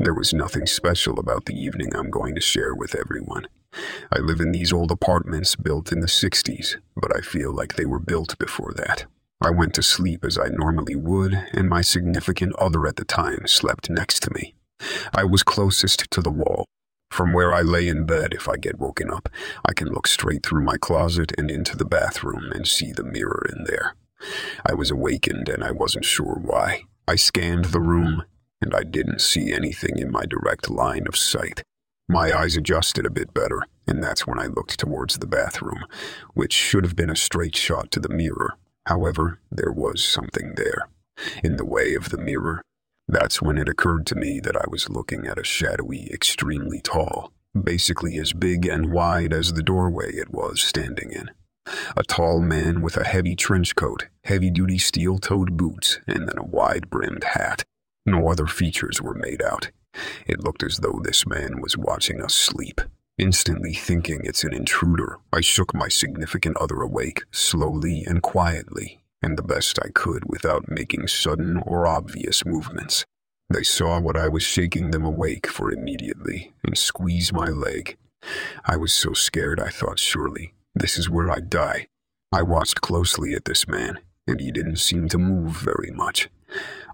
There was nothing special about the evening I'm going to share with everyone. I live in these old apartments built in the 60s, but I feel like they were built before that. I went to sleep as I normally would, and my significant other at the time slept next to me. I was closest to the wall. From where I lay in bed, if I get woken up, I can look straight through my closet and into the bathroom and see the mirror in there. I was awakened and I wasn't sure why. I scanned the room, and I didn't see anything in my direct line of sight. My eyes adjusted a bit better, and that's when I looked towards the bathroom, which should have been a straight shot to the mirror. However, there was something there, in the way of the mirror. That's when it occurred to me that I was looking at a shadowy, extremely tall, basically as big and wide as the doorway it was standing in. A tall man with a heavy trench coat, heavy duty steel toed boots, and then a wide brimmed hat. No other features were made out. It looked as though this man was watching us sleep. Instantly thinking it's an intruder, I shook my significant other awake, slowly and quietly, and the best I could without making sudden or obvious movements. They saw what I was shaking them awake for immediately and squeezed my leg. I was so scared I thought surely this is where I'd die. I watched closely at this man, and he didn't seem to move very much.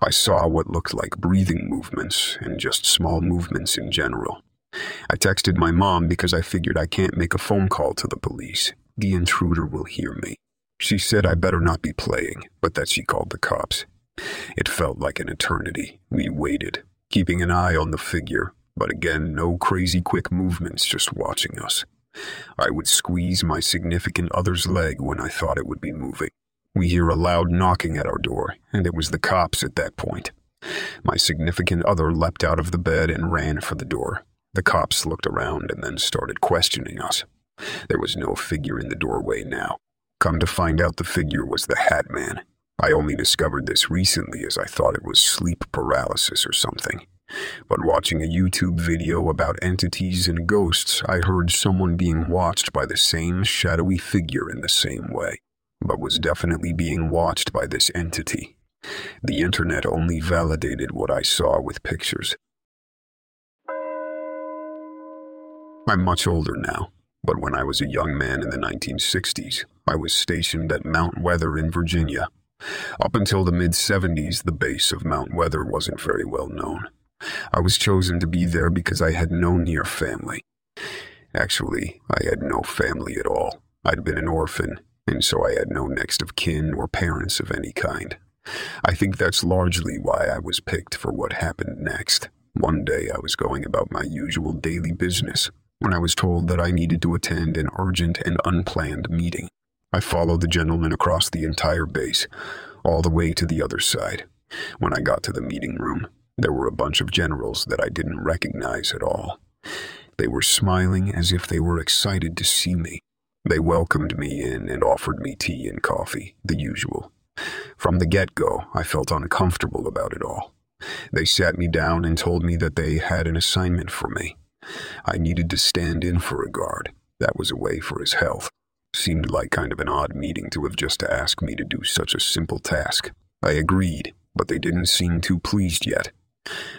I saw what looked like breathing movements and just small movements in general. I texted my mom because I figured I can't make a phone call to the police. The intruder will hear me. She said I better not be playing, but that she called the cops. It felt like an eternity. We waited, keeping an eye on the figure, but again, no crazy quick movements, just watching us. I would squeeze my significant other's leg when I thought it would be moving. We hear a loud knocking at our door, and it was the cops at that point. My significant other leapt out of the bed and ran for the door. The cops looked around and then started questioning us. There was no figure in the doorway now. Come to find out the figure was the Hat Man. I only discovered this recently as I thought it was sleep paralysis or something. But watching a YouTube video about entities and ghosts, I heard someone being watched by the same shadowy figure in the same way but was definitely being watched by this entity. The internet only validated what I saw with pictures. I'm much older now, but when I was a young man in the 1960s, I was stationed at Mount Weather in Virginia. Up until the mid 70s, the base of Mount Weather wasn't very well known. I was chosen to be there because I had no near family. Actually, I had no family at all. I'd been an orphan and so I had no next of kin or parents of any kind. I think that's largely why I was picked for what happened next. One day I was going about my usual daily business when I was told that I needed to attend an urgent and unplanned meeting. I followed the gentleman across the entire base, all the way to the other side. When I got to the meeting room, there were a bunch of generals that I didn't recognize at all. They were smiling as if they were excited to see me. They welcomed me in and offered me tea and coffee, the usual. From the get go, I felt uncomfortable about it all. They sat me down and told me that they had an assignment for me. I needed to stand in for a guard. That was a way for his health. Seemed like kind of an odd meeting to have just asked me to do such a simple task. I agreed, but they didn't seem too pleased yet.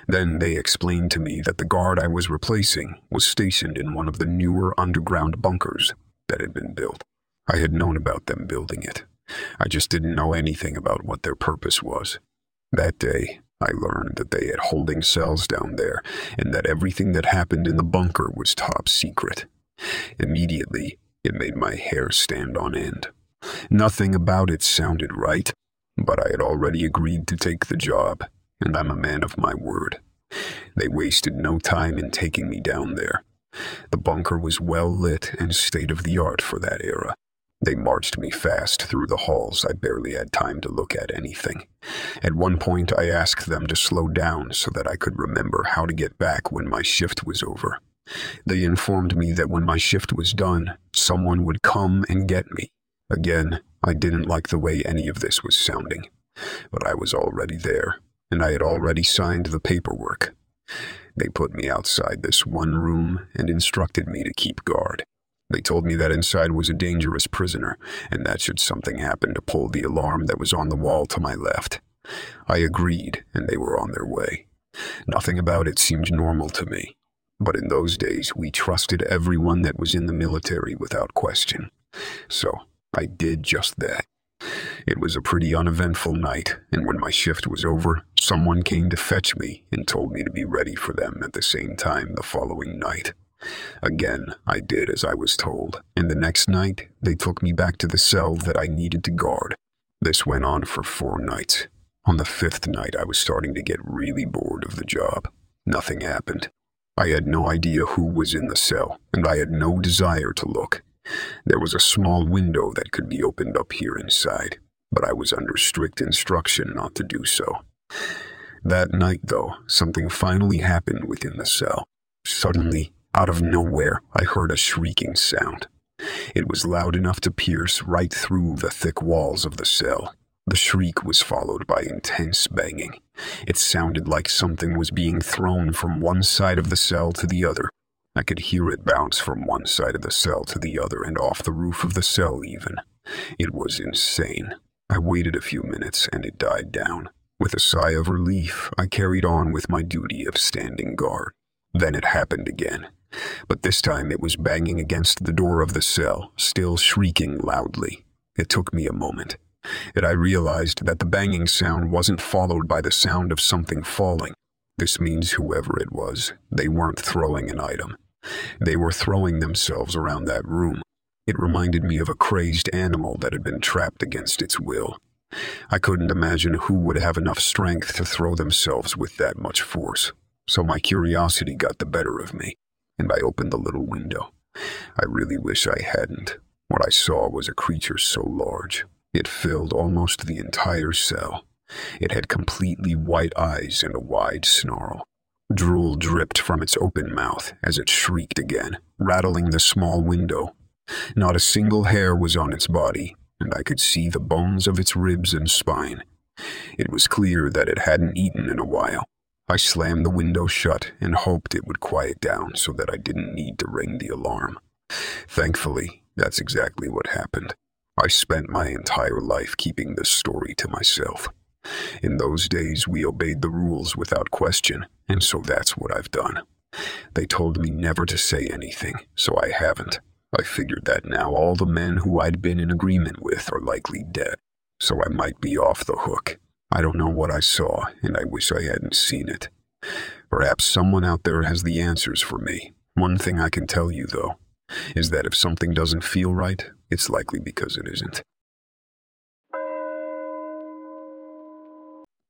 Then they explained to me that the guard I was replacing was stationed in one of the newer underground bunkers that had been built. I had known about them building it. I just didn't know anything about what their purpose was. That day, I learned that they had holding cells down there and that everything that happened in the bunker was top secret. Immediately, it made my hair stand on end. Nothing about it sounded right, but I had already agreed to take the job, and I'm a man of my word. They wasted no time in taking me down there. The bunker was well lit and state of the art for that era. They marched me fast through the halls. I barely had time to look at anything. At one point, I asked them to slow down so that I could remember how to get back when my shift was over. They informed me that when my shift was done, someone would come and get me. Again, I didn't like the way any of this was sounding, but I was already there, and I had already signed the paperwork. They put me outside this one room and instructed me to keep guard. They told me that inside was a dangerous prisoner, and that should something happen to pull the alarm that was on the wall to my left. I agreed, and they were on their way. Nothing about it seemed normal to me. But in those days, we trusted everyone that was in the military without question. So I did just that. It was a pretty uneventful night, and when my shift was over, someone came to fetch me and told me to be ready for them at the same time the following night. Again, I did as I was told, and the next night, they took me back to the cell that I needed to guard. This went on for four nights. On the fifth night, I was starting to get really bored of the job. Nothing happened. I had no idea who was in the cell, and I had no desire to look. There was a small window that could be opened up here inside, but I was under strict instruction not to do so. That night, though, something finally happened within the cell. Suddenly, out of nowhere, I heard a shrieking sound. It was loud enough to pierce right through the thick walls of the cell. The shriek was followed by intense banging. It sounded like something was being thrown from one side of the cell to the other. I could hear it bounce from one side of the cell to the other and off the roof of the cell, even. It was insane. I waited a few minutes and it died down. With a sigh of relief, I carried on with my duty of standing guard. Then it happened again. But this time it was banging against the door of the cell, still shrieking loudly. It took me a moment. And I realized that the banging sound wasn't followed by the sound of something falling. This means whoever it was, they weren't throwing an item. They were throwing themselves around that room. It reminded me of a crazed animal that had been trapped against its will. I couldn't imagine who would have enough strength to throw themselves with that much force, so my curiosity got the better of me, and I opened the little window. I really wish I hadn't. What I saw was a creature so large, it filled almost the entire cell. It had completely white eyes and a wide snarl. Drool dripped from its open mouth as it shrieked again, rattling the small window. Not a single hair was on its body, and I could see the bones of its ribs and spine. It was clear that it hadn't eaten in a while. I slammed the window shut and hoped it would quiet down so that I didn't need to ring the alarm. Thankfully, that's exactly what happened. I spent my entire life keeping this story to myself. In those days, we obeyed the rules without question, and so that's what I've done. They told me never to say anything, so I haven't. I figured that now all the men who I'd been in agreement with are likely dead, so I might be off the hook. I don't know what I saw, and I wish I hadn't seen it. Perhaps someone out there has the answers for me. One thing I can tell you, though, is that if something doesn't feel right, it's likely because it isn't.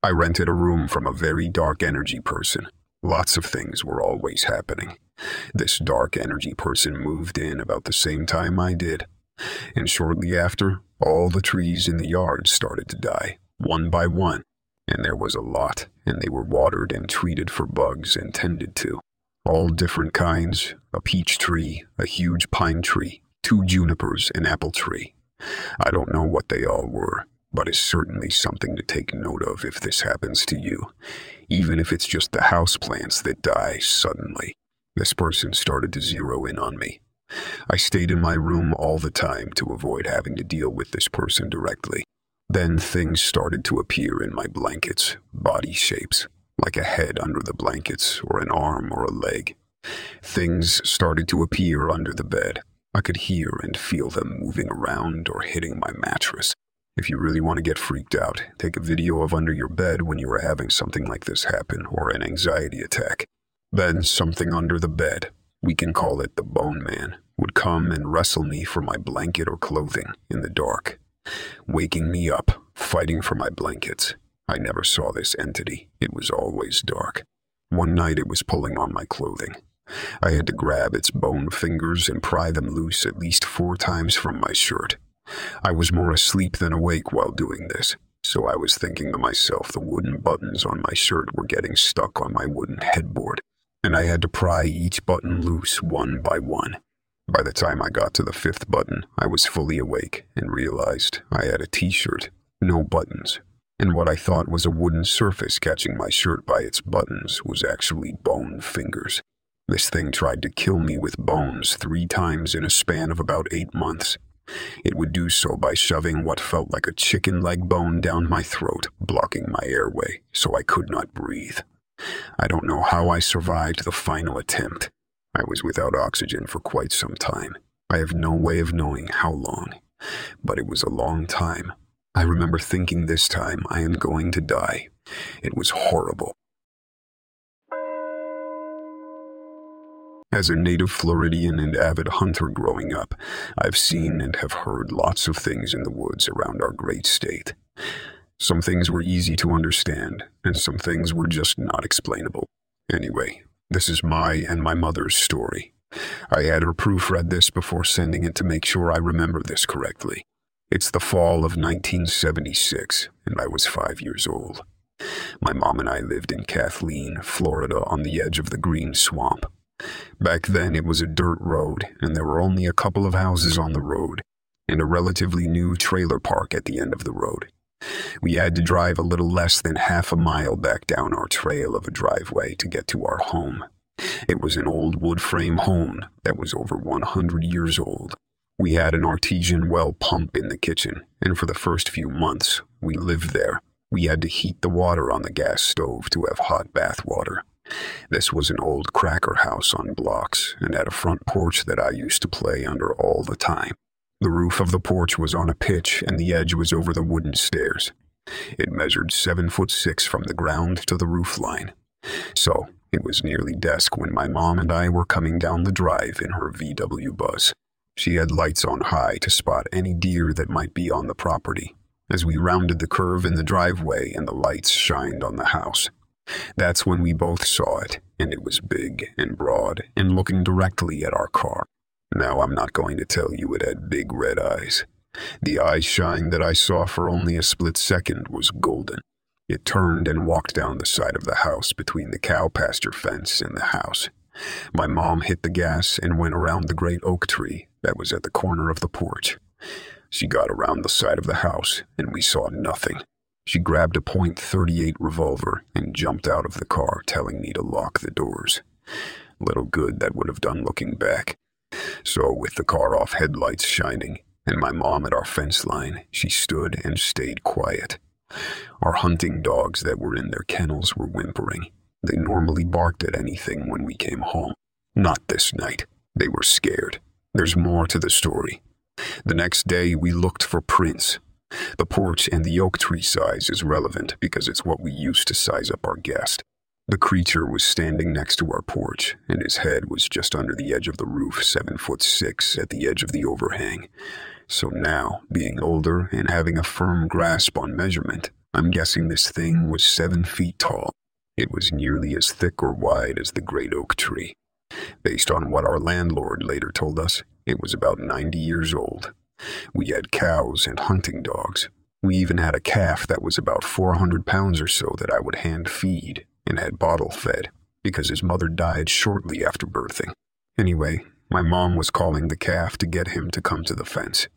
I rented a room from a very dark energy person. Lots of things were always happening. This dark energy person moved in about the same time I did. And shortly after, all the trees in the yard started to die, one by one. And there was a lot, and they were watered and treated for bugs and tended to. All different kinds a peach tree, a huge pine tree, two junipers, an apple tree. I don't know what they all were, but it's certainly something to take note of if this happens to you, even if it's just the houseplants that die suddenly. This person started to zero in on me. I stayed in my room all the time to avoid having to deal with this person directly. Then things started to appear in my blankets, body shapes, like a head under the blankets, or an arm or a leg. Things started to appear under the bed, I could hear and feel them moving around or hitting my mattress. If you really want to get freaked out, take a video of under your bed when you are having something like this happen or an anxiety attack. Then something under the bed, we can call it the bone man, would come and wrestle me for my blanket or clothing in the dark, waking me up, fighting for my blankets. I never saw this entity. It was always dark. One night it was pulling on my clothing. I had to grab its bone fingers and pry them loose at least four times from my shirt. I was more asleep than awake while doing this, so I was thinking to myself the wooden buttons on my shirt were getting stuck on my wooden headboard, and I had to pry each button loose one by one. By the time I got to the fifth button, I was fully awake and realized I had a t shirt, no buttons, and what I thought was a wooden surface catching my shirt by its buttons was actually bone fingers. This thing tried to kill me with bones three times in a span of about eight months. It would do so by shoving what felt like a chicken leg bone down my throat, blocking my airway, so I could not breathe. I don't know how I survived the final attempt. I was without oxygen for quite some time. I have no way of knowing how long, but it was a long time. I remember thinking this time I am going to die. It was horrible. As a native Floridian and avid hunter growing up, I've seen and have heard lots of things in the woods around our great state. Some things were easy to understand, and some things were just not explainable. Anyway, this is my and my mother's story. I had her proofread this before sending it to make sure I remember this correctly. It's the fall of 1976, and I was five years old. My mom and I lived in Kathleen, Florida, on the edge of the Green Swamp. Back then, it was a dirt road, and there were only a couple of houses on the road, and a relatively new trailer park at the end of the road. We had to drive a little less than half a mile back down our trail of a driveway to get to our home. It was an old wood frame home that was over 100 years old. We had an artesian well pump in the kitchen, and for the first few months we lived there, we had to heat the water on the gas stove to have hot bath water. This was an old cracker house on blocks and had a front porch that I used to play under all the time. The roof of the porch was on a pitch and the edge was over the wooden stairs. It measured seven foot six from the ground to the roof line. So it was nearly dusk when my mom and I were coming down the drive in her VW bus. She had lights on high to spot any deer that might be on the property. As we rounded the curve in the driveway and the lights shined on the house, that's when we both saw it, and it was big and broad and looking directly at our car. Now, I'm not going to tell you it had big red eyes. The eye shine that I saw for only a split second was golden. It turned and walked down the side of the house between the cow pasture fence and the house. My mom hit the gas and went around the great oak tree that was at the corner of the porch. She got around the side of the house, and we saw nothing. She grabbed a .38 revolver and jumped out of the car, telling me to lock the doors. Little good that would have done looking back. So, with the car off, headlights shining, and my mom at our fence line, she stood and stayed quiet. Our hunting dogs that were in their kennels were whimpering. They normally barked at anything when we came home. Not this night. They were scared. There's more to the story. The next day, we looked for prints, the porch and the oak tree size is relevant because it's what we use to size up our guest. The creature was standing next to our porch, and his head was just under the edge of the roof, seven foot six at the edge of the overhang. So now, being older and having a firm grasp on measurement, I'm guessing this thing was seven feet tall. It was nearly as thick or wide as the great oak tree. Based on what our landlord later told us, it was about 90 years old. We had cows and hunting dogs. We even had a calf that was about 400 pounds or so that I would hand feed and had bottle fed because his mother died shortly after birthing. Anyway, my mom was calling the calf to get him to come to the fence.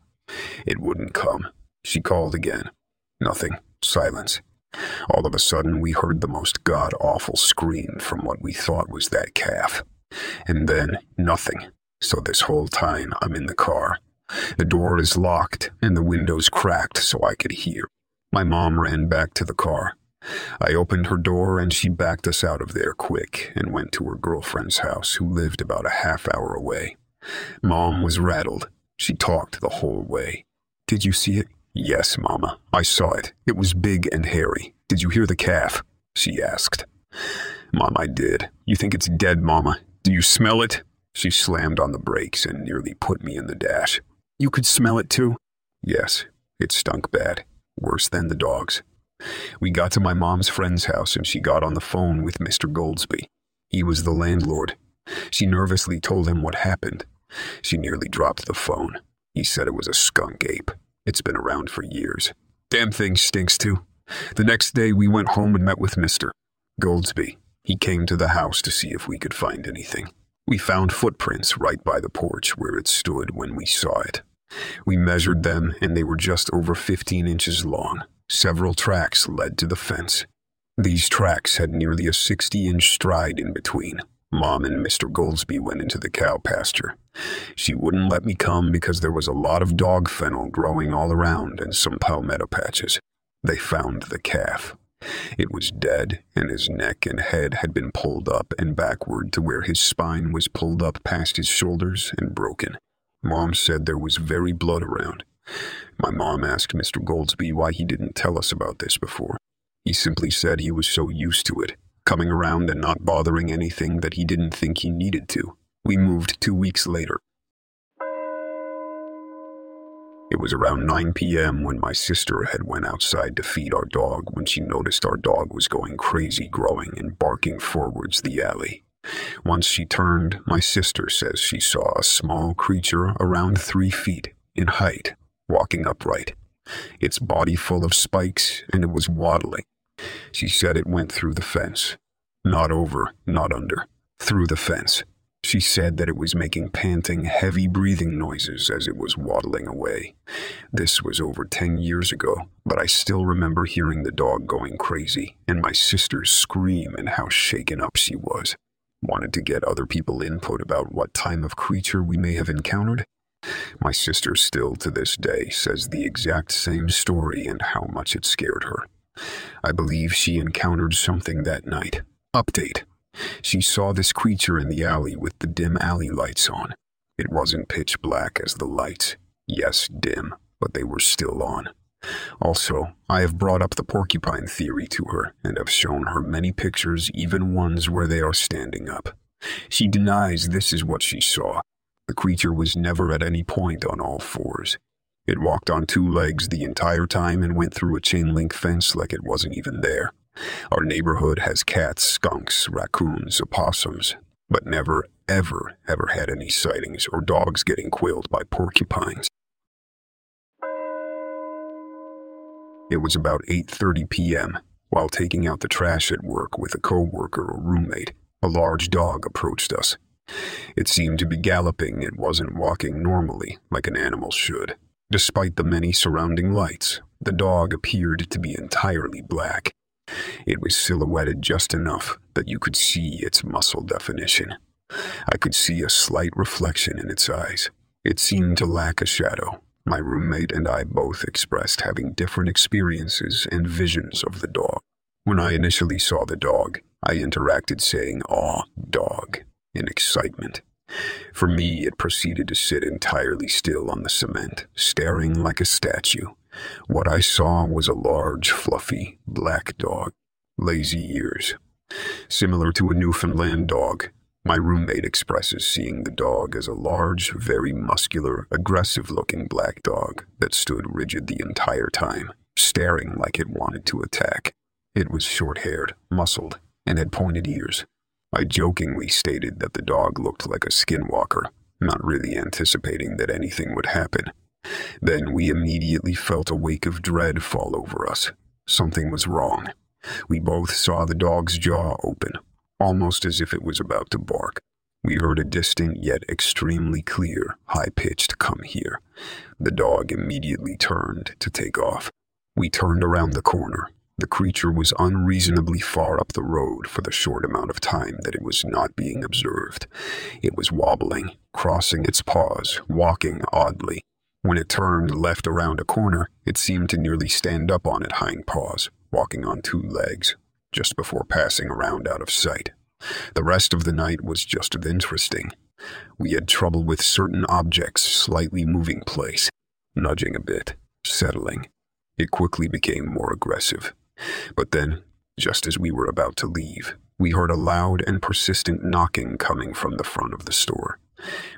It wouldn't come. She called again. Nothing. Silence. All of a sudden, we heard the most god awful scream from what we thought was that calf. And then, nothing. So this whole time, I'm in the car, the door is locked and the windows cracked so I could hear. My mom ran back to the car. I opened her door and she backed us out of there quick and went to her girlfriend's house, who lived about a half hour away. Mom was rattled. She talked the whole way. Did you see it? Yes, Mama. I saw it. It was big and hairy. Did you hear the calf? She asked. Mom, I did. You think it's dead, Mama? Do you smell it? She slammed on the brakes and nearly put me in the dash. You could smell it too? Yes, it stunk bad. Worse than the dogs. We got to my mom's friend's house and she got on the phone with Mr. Goldsby. He was the landlord. She nervously told him what happened. She nearly dropped the phone. He said it was a skunk ape. It's been around for years. Damn thing stinks too. The next day we went home and met with Mr. Goldsby. He came to the house to see if we could find anything. We found footprints right by the porch where it stood when we saw it. We measured them, and they were just over 15 inches long. Several tracks led to the fence. These tracks had nearly a 60 inch stride in between. Mom and Mr. Goldsby went into the cow pasture. She wouldn't let me come because there was a lot of dog fennel growing all around and some palmetto patches. They found the calf. It was dead, and his neck and head had been pulled up and backward to where his spine was pulled up past his shoulders and broken. Mom said there was very blood around. My mom asked Mr. Goldsby why he didn't tell us about this before. He simply said he was so used to it, coming around and not bothering anything that he didn't think he needed to. We moved two weeks later. It was around 9 p.m. when my sister had went outside to feed our dog when she noticed our dog was going crazy growing and barking forwards the alley. Once she turned, my sister says she saw a small creature around three feet in height, walking upright, its body full of spikes, and it was waddling. She said it went through the fence. Not over, not under, through the fence. She said that it was making panting, heavy breathing noises as it was waddling away. This was over 10 years ago, but I still remember hearing the dog going crazy and my sister's scream and how shaken up she was. Wanted to get other people input about what time of creature we may have encountered? My sister still to this day says the exact same story and how much it scared her. I believe she encountered something that night. Update. She saw this creature in the alley with the dim alley lights on. It wasn't pitch black as the lights. Yes, dim, but they were still on. Also, I have brought up the porcupine theory to her and have shown her many pictures, even ones where they are standing up. She denies this is what she saw. The creature was never at any point on all fours. It walked on two legs the entire time and went through a chain link fence like it wasn't even there. Our neighborhood has cats, skunks, raccoons, opossums, but never, ever, ever had any sightings or dogs getting quilled by porcupines. It was about 8:30 p.m. While taking out the trash at work with a coworker or roommate, a large dog approached us. It seemed to be galloping, it wasn't walking normally like an animal should. Despite the many surrounding lights, the dog appeared to be entirely black. It was silhouetted just enough that you could see its muscle definition. I could see a slight reflection in its eyes. It seemed to lack a shadow. My roommate and I both expressed having different experiences and visions of the dog. When I initially saw the dog, I interacted saying, Aw, dog, in excitement. For me, it proceeded to sit entirely still on the cement, staring like a statue. What I saw was a large, fluffy, black dog, lazy ears. Similar to a Newfoundland dog, my roommate expresses seeing the dog as a large, very muscular, aggressive looking black dog that stood rigid the entire time, staring like it wanted to attack. It was short haired, muscled, and had pointed ears. I jokingly stated that the dog looked like a skinwalker, not really anticipating that anything would happen. Then we immediately felt a wake of dread fall over us. Something was wrong. We both saw the dog's jaw open, almost as if it was about to bark. We heard a distant yet extremely clear, high pitched come here. The dog immediately turned to take off. We turned around the corner. The creature was unreasonably far up the road for the short amount of time that it was not being observed. It was wobbling, crossing its paws, walking oddly. When it turned left around a corner, it seemed to nearly stand up on its hind paws, walking on two legs, just before passing around out of sight. The rest of the night was just as interesting. We had trouble with certain objects slightly moving place, nudging a bit, settling. It quickly became more aggressive. But then, just as we were about to leave, we heard a loud and persistent knocking coming from the front of the store.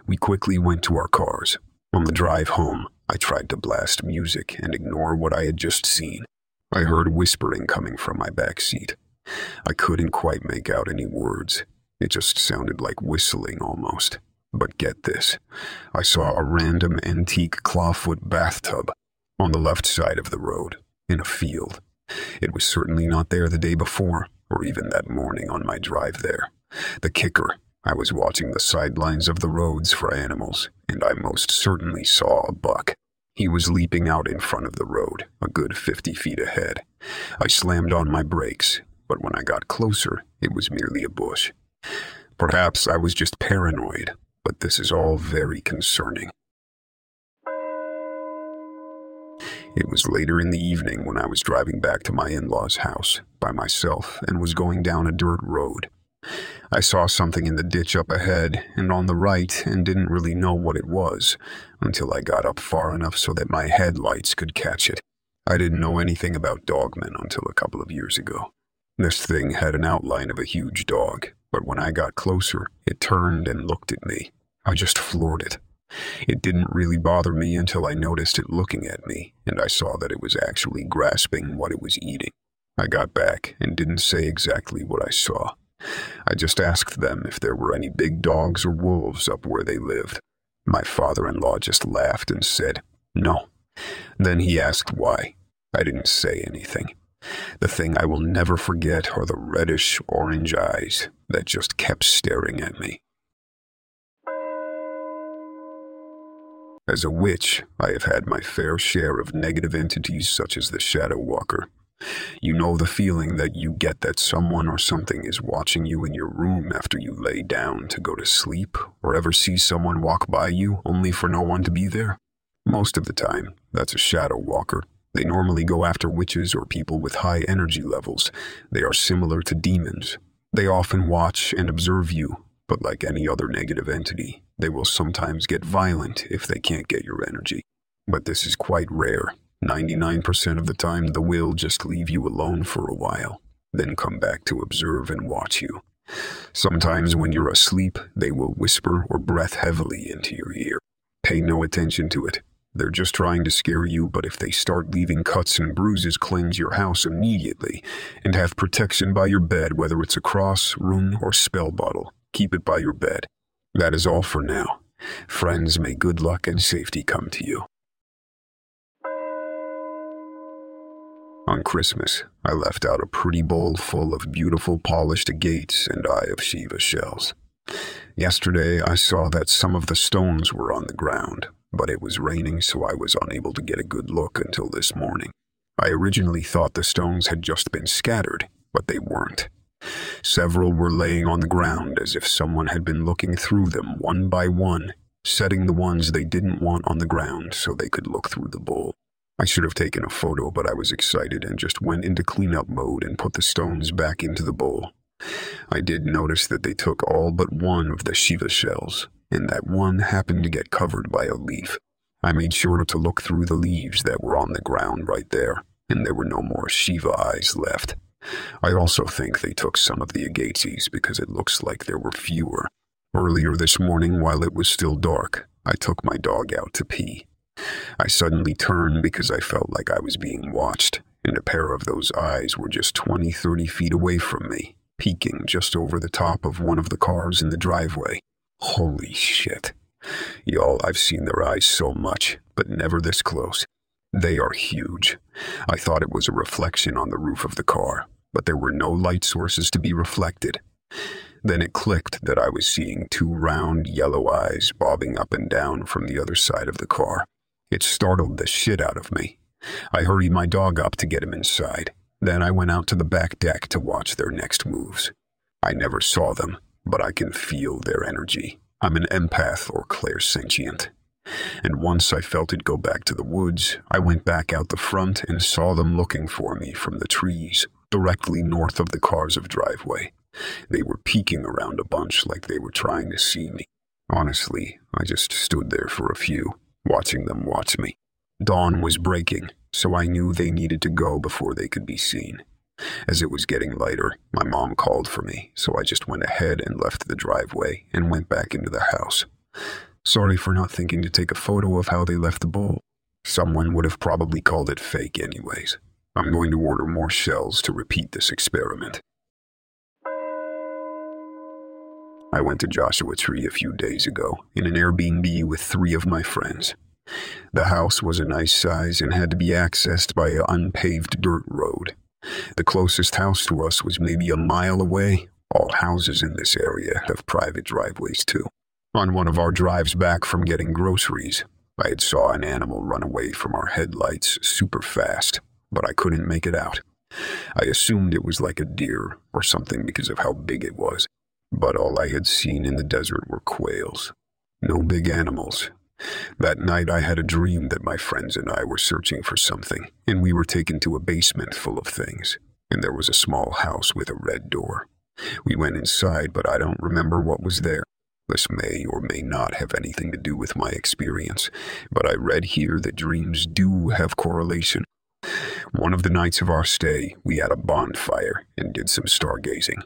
We quickly went to our cars, on the drive home, I tried to blast music and ignore what I had just seen. I heard whispering coming from my back seat. I couldn't quite make out any words. It just sounded like whistling almost. But get this I saw a random antique clawfoot bathtub on the left side of the road, in a field. It was certainly not there the day before, or even that morning on my drive there. The kicker I was watching the sidelines of the roads for animals, and I most certainly saw a buck. He was leaping out in front of the road, a good 50 feet ahead. I slammed on my brakes, but when I got closer, it was merely a bush. Perhaps I was just paranoid, but this is all very concerning. It was later in the evening when I was driving back to my in law's house by myself and was going down a dirt road. I saw something in the ditch up ahead and on the right and didn't really know what it was until I got up far enough so that my headlights could catch it. I didn't know anything about dogmen until a couple of years ago. This thing had an outline of a huge dog, but when I got closer, it turned and looked at me. I just floored it. It didn't really bother me until I noticed it looking at me, and I saw that it was actually grasping what it was eating. I got back and didn't say exactly what I saw. I just asked them if there were any big dogs or wolves up where they lived. My father in law just laughed and said, No. Then he asked why. I didn't say anything. The thing I will never forget are the reddish orange eyes that just kept staring at me. As a witch, I have had my fair share of negative entities such as the Shadow Walker. You know the feeling that you get that someone or something is watching you in your room after you lay down to go to sleep, or ever see someone walk by you only for no one to be there? Most of the time, that's a shadow walker. They normally go after witches or people with high energy levels. They are similar to demons. They often watch and observe you, but like any other negative entity, they will sometimes get violent if they can't get your energy. But this is quite rare. 99% of the time, the will just leave you alone for a while, then come back to observe and watch you. Sometimes when you're asleep, they will whisper or breath heavily into your ear. Pay no attention to it. They're just trying to scare you, but if they start leaving cuts and bruises, cleanse your house immediately and have protection by your bed, whether it's a cross, rune, or spell bottle. Keep it by your bed. That is all for now. Friends, may good luck and safety come to you. On Christmas, I left out a pretty bowl full of beautiful polished agates and Eye of Shiva shells. Yesterday, I saw that some of the stones were on the ground, but it was raining, so I was unable to get a good look until this morning. I originally thought the stones had just been scattered, but they weren't. Several were laying on the ground as if someone had been looking through them one by one, setting the ones they didn't want on the ground so they could look through the bowl. I should have taken a photo, but I was excited and just went into cleanup mode and put the stones back into the bowl. I did notice that they took all but one of the Shiva shells, and that one happened to get covered by a leaf. I made sure to look through the leaves that were on the ground right there, and there were no more Shiva eyes left. I also think they took some of the agates because it looks like there were fewer. Earlier this morning, while it was still dark, I took my dog out to pee. I suddenly turned because I felt like I was being watched, and a pair of those eyes were just twenty, thirty feet away from me, peeking just over the top of one of the cars in the driveway. Holy shit. Y'all, I've seen their eyes so much, but never this close. They are huge. I thought it was a reflection on the roof of the car, but there were no light sources to be reflected. Then it clicked that I was seeing two round yellow eyes bobbing up and down from the other side of the car. It startled the shit out of me. I hurried my dog up to get him inside. Then I went out to the back deck to watch their next moves. I never saw them, but I can feel their energy. I'm an empath or clairsentient. And once I felt it go back to the woods, I went back out the front and saw them looking for me from the trees, directly north of the cars of driveway. They were peeking around a bunch like they were trying to see me. Honestly, I just stood there for a few, watching them watch me. Dawn was breaking, so I knew they needed to go before they could be seen. As it was getting lighter, my mom called for me, so I just went ahead and left the driveway and went back into the house. Sorry for not thinking to take a photo of how they left the bowl. Someone would have probably called it fake anyways. I'm going to order more shells to repeat this experiment. I went to Joshua Tree a few days ago in an Airbnb with three of my friends. The house was a nice size and had to be accessed by an unpaved dirt road. The closest house to us was maybe a mile away. All houses in this area have private driveways too. On one of our drives back from getting groceries, I had saw an animal run away from our headlights super fast, but I couldn't make it out. I assumed it was like a deer or something because of how big it was, but all I had seen in the desert were quails. No big animals. That night, I had a dream that my friends and I were searching for something, and we were taken to a basement full of things, and there was a small house with a red door. We went inside, but I don't remember what was there. This may or may not have anything to do with my experience, but I read here that dreams do have correlation. One of the nights of our stay, we had a bonfire and did some stargazing.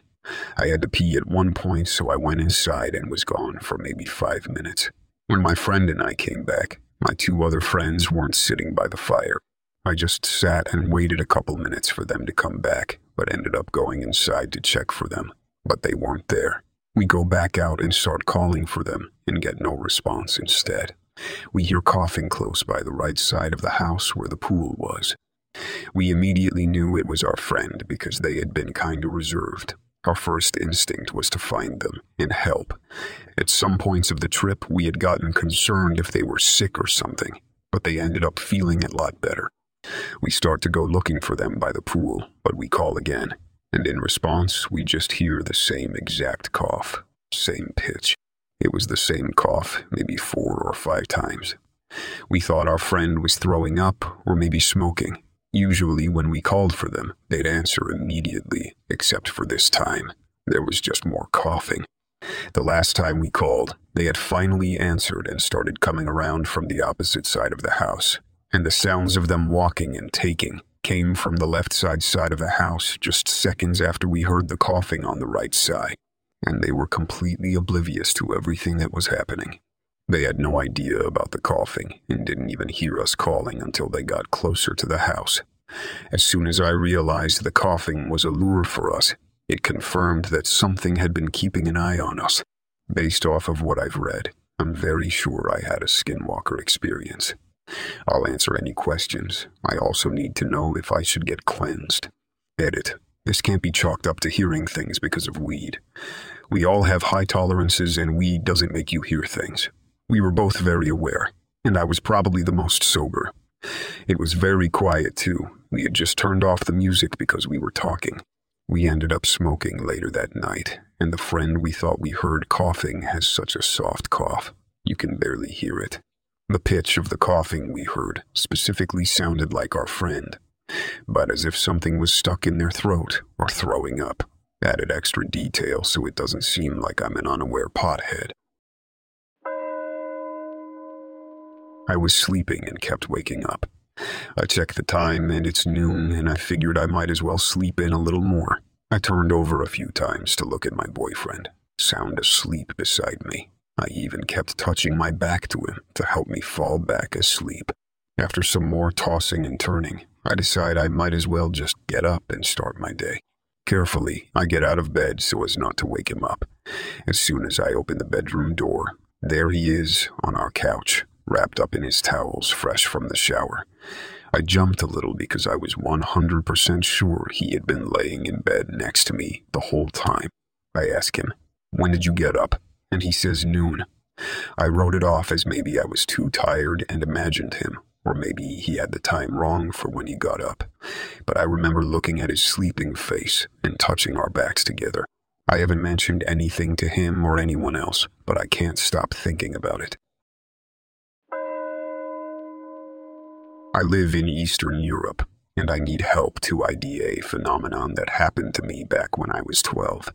I had to pee at one point, so I went inside and was gone for maybe five minutes. When my friend and I came back, my two other friends weren't sitting by the fire. I just sat and waited a couple minutes for them to come back, but ended up going inside to check for them. But they weren't there. We go back out and start calling for them and get no response instead. We hear coughing close by the right side of the house where the pool was. We immediately knew it was our friend because they had been kinda reserved. Our first instinct was to find them and help. At some points of the trip, we had gotten concerned if they were sick or something, but they ended up feeling a lot better. We start to go looking for them by the pool, but we call again, and in response, we just hear the same exact cough, same pitch. It was the same cough, maybe four or five times. We thought our friend was throwing up or maybe smoking. Usually, when we called for them, they'd answer immediately, except for this time. There was just more coughing. The last time we called, they had finally answered and started coming around from the opposite side of the house, and the sounds of them walking and taking came from the left side side of the house just seconds after we heard the coughing on the right side, and they were completely oblivious to everything that was happening. They had no idea about the coughing and didn't even hear us calling until they got closer to the house. As soon as I realized the coughing was a lure for us, it confirmed that something had been keeping an eye on us. Based off of what I've read, I'm very sure I had a skinwalker experience. I'll answer any questions. I also need to know if I should get cleansed. Edit. This can't be chalked up to hearing things because of weed. We all have high tolerances, and weed doesn't make you hear things. We were both very aware, and I was probably the most sober. It was very quiet, too. We had just turned off the music because we were talking. We ended up smoking later that night, and the friend we thought we heard coughing has such a soft cough. You can barely hear it. The pitch of the coughing we heard specifically sounded like our friend, but as if something was stuck in their throat or throwing up. Added extra detail so it doesn't seem like I'm an unaware pothead. I was sleeping and kept waking up. I checked the time and it's noon, and I figured I might as well sleep in a little more. I turned over a few times to look at my boyfriend, sound asleep beside me. I even kept touching my back to him to help me fall back asleep. After some more tossing and turning, I decide I might as well just get up and start my day. Carefully, I get out of bed so as not to wake him up. As soon as I open the bedroom door, there he is on our couch, wrapped up in his towels fresh from the shower. I jumped a little because I was 100% sure he had been laying in bed next to me the whole time. I ask him, When did you get up? and he says noon. I wrote it off as maybe I was too tired and imagined him, or maybe he had the time wrong for when he got up. But I remember looking at his sleeping face and touching our backs together. I haven't mentioned anything to him or anyone else, but I can't stop thinking about it. I live in Eastern Europe, and I need help to ID a phenomenon that happened to me back when I was 12.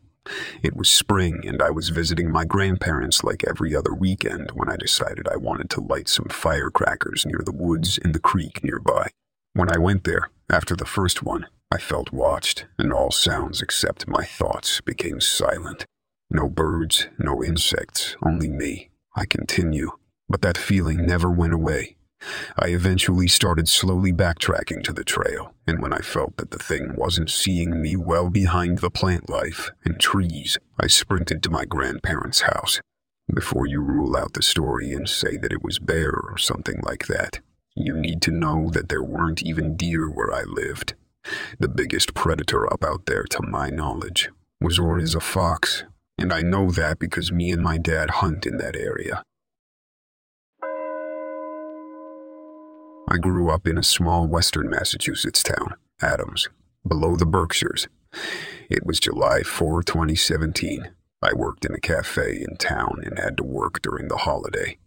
It was spring, and I was visiting my grandparents like every other weekend when I decided I wanted to light some firecrackers near the woods and the creek nearby. When I went there, after the first one, I felt watched, and all sounds except my thoughts became silent. No birds, no insects, only me. I continue, but that feeling never went away. I eventually started slowly backtracking to the trail, and when I felt that the thing wasn't seeing me well behind the plant life and trees, I sprinted to my grandparents' house. Before you rule out the story and say that it was bear or something like that, you need to know that there weren't even deer where I lived. The biggest predator up out there, to my knowledge, was or is a fox, and I know that because me and my dad hunt in that area. I grew up in a small western Massachusetts town, Adams, below the Berkshires. It was July 4, 2017. I worked in a cafe in town and had to work during the holiday.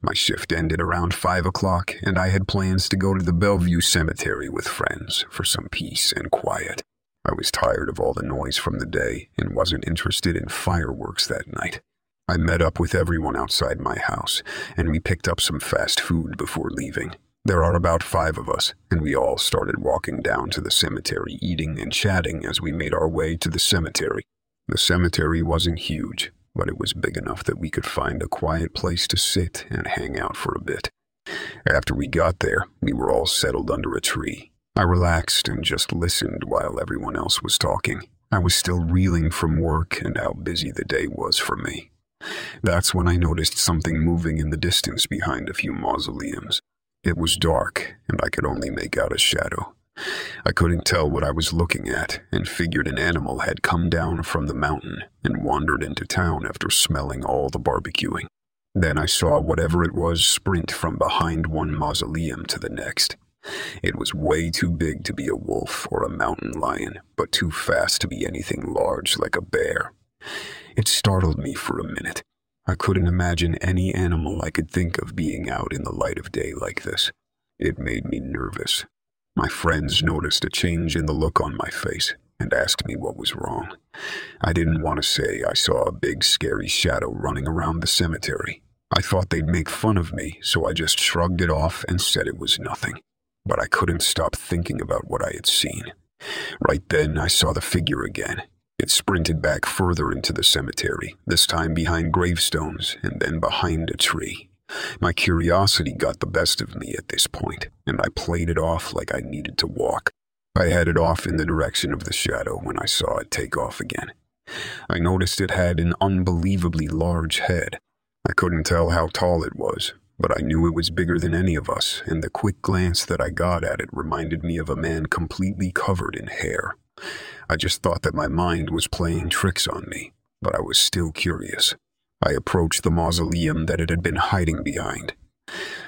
My shift ended around 5 o'clock, and I had plans to go to the Bellevue Cemetery with friends for some peace and quiet. I was tired of all the noise from the day and wasn't interested in fireworks that night. I met up with everyone outside my house, and we picked up some fast food before leaving. There are about five of us, and we all started walking down to the cemetery, eating and chatting as we made our way to the cemetery. The cemetery wasn't huge, but it was big enough that we could find a quiet place to sit and hang out for a bit. After we got there, we were all settled under a tree. I relaxed and just listened while everyone else was talking. I was still reeling from work and how busy the day was for me. That's when I noticed something moving in the distance behind a few mausoleums. It was dark, and I could only make out a shadow. I couldn't tell what I was looking at, and figured an animal had come down from the mountain and wandered into town after smelling all the barbecuing. Then I saw whatever it was sprint from behind one mausoleum to the next. It was way too big to be a wolf or a mountain lion, but too fast to be anything large like a bear. It startled me for a minute. I couldn't imagine any animal I could think of being out in the light of day like this. It made me nervous. My friends noticed a change in the look on my face and asked me what was wrong. I didn't want to say I saw a big scary shadow running around the cemetery. I thought they'd make fun of me, so I just shrugged it off and said it was nothing. But I couldn't stop thinking about what I had seen. Right then, I saw the figure again, it sprinted back further into the cemetery, this time behind gravestones and then behind a tree. My curiosity got the best of me at this point, and I played it off like I needed to walk. I headed off in the direction of the shadow when I saw it take off again. I noticed it had an unbelievably large head. I couldn't tell how tall it was, but I knew it was bigger than any of us, and the quick glance that I got at it reminded me of a man completely covered in hair. I just thought that my mind was playing tricks on me, but I was still curious. I approached the mausoleum that it had been hiding behind.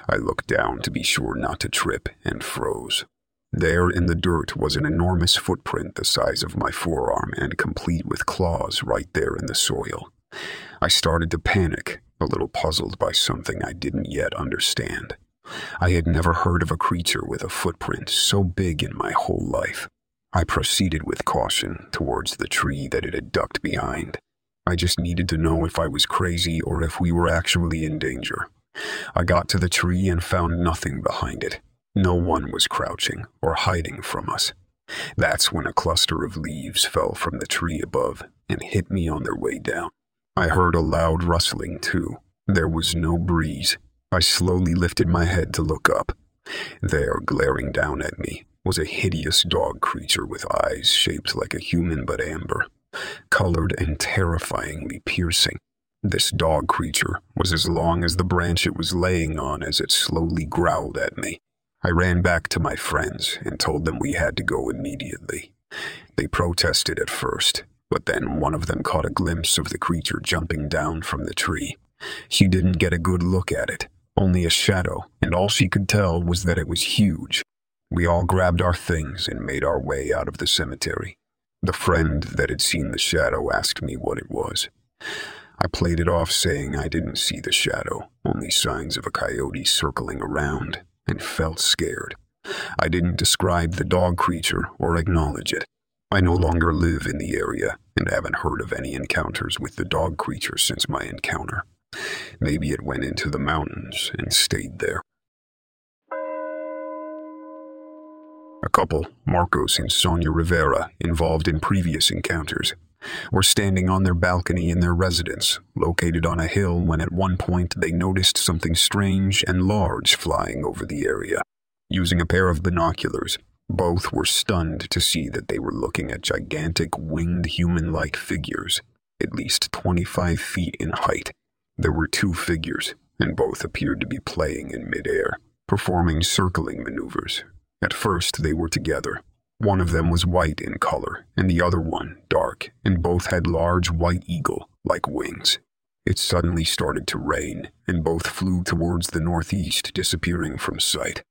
I looked down to be sure not to trip and froze. There in the dirt was an enormous footprint the size of my forearm and complete with claws right there in the soil. I started to panic, a little puzzled by something I didn't yet understand. I had never heard of a creature with a footprint so big in my whole life. I proceeded with caution towards the tree that it had ducked behind. I just needed to know if I was crazy or if we were actually in danger. I got to the tree and found nothing behind it. No one was crouching or hiding from us. That's when a cluster of leaves fell from the tree above and hit me on their way down. I heard a loud rustling, too. There was no breeze. I slowly lifted my head to look up. There, glaring down at me, was a hideous dog creature with eyes shaped like a human but amber, colored and terrifyingly piercing. This dog creature was as long as the branch it was laying on as it slowly growled at me. I ran back to my friends and told them we had to go immediately. They protested at first, but then one of them caught a glimpse of the creature jumping down from the tree. She didn't get a good look at it, only a shadow, and all she could tell was that it was huge we all grabbed our things and made our way out of the cemetery. The friend that had seen the shadow asked me what it was. I played it off saying I didn't see the shadow, only signs of a coyote circling around, and felt scared. I didn't describe the dog creature or acknowledge it. I no longer live in the area and haven't heard of any encounters with the dog creature since my encounter. Maybe it went into the mountains and stayed there. A couple, Marcos and Sonia Rivera, involved in previous encounters, were standing on their balcony in their residence, located on a hill, when at one point they noticed something strange and large flying over the area. Using a pair of binoculars, both were stunned to see that they were looking at gigantic winged human like figures, at least 25 feet in height. There were two figures, and both appeared to be playing in midair, performing circling maneuvers at first, they were together. One of them was white in color, and the other one dark, and both had large white eagle like wings. It suddenly started to rain, and both flew towards the northeast, disappearing from sight.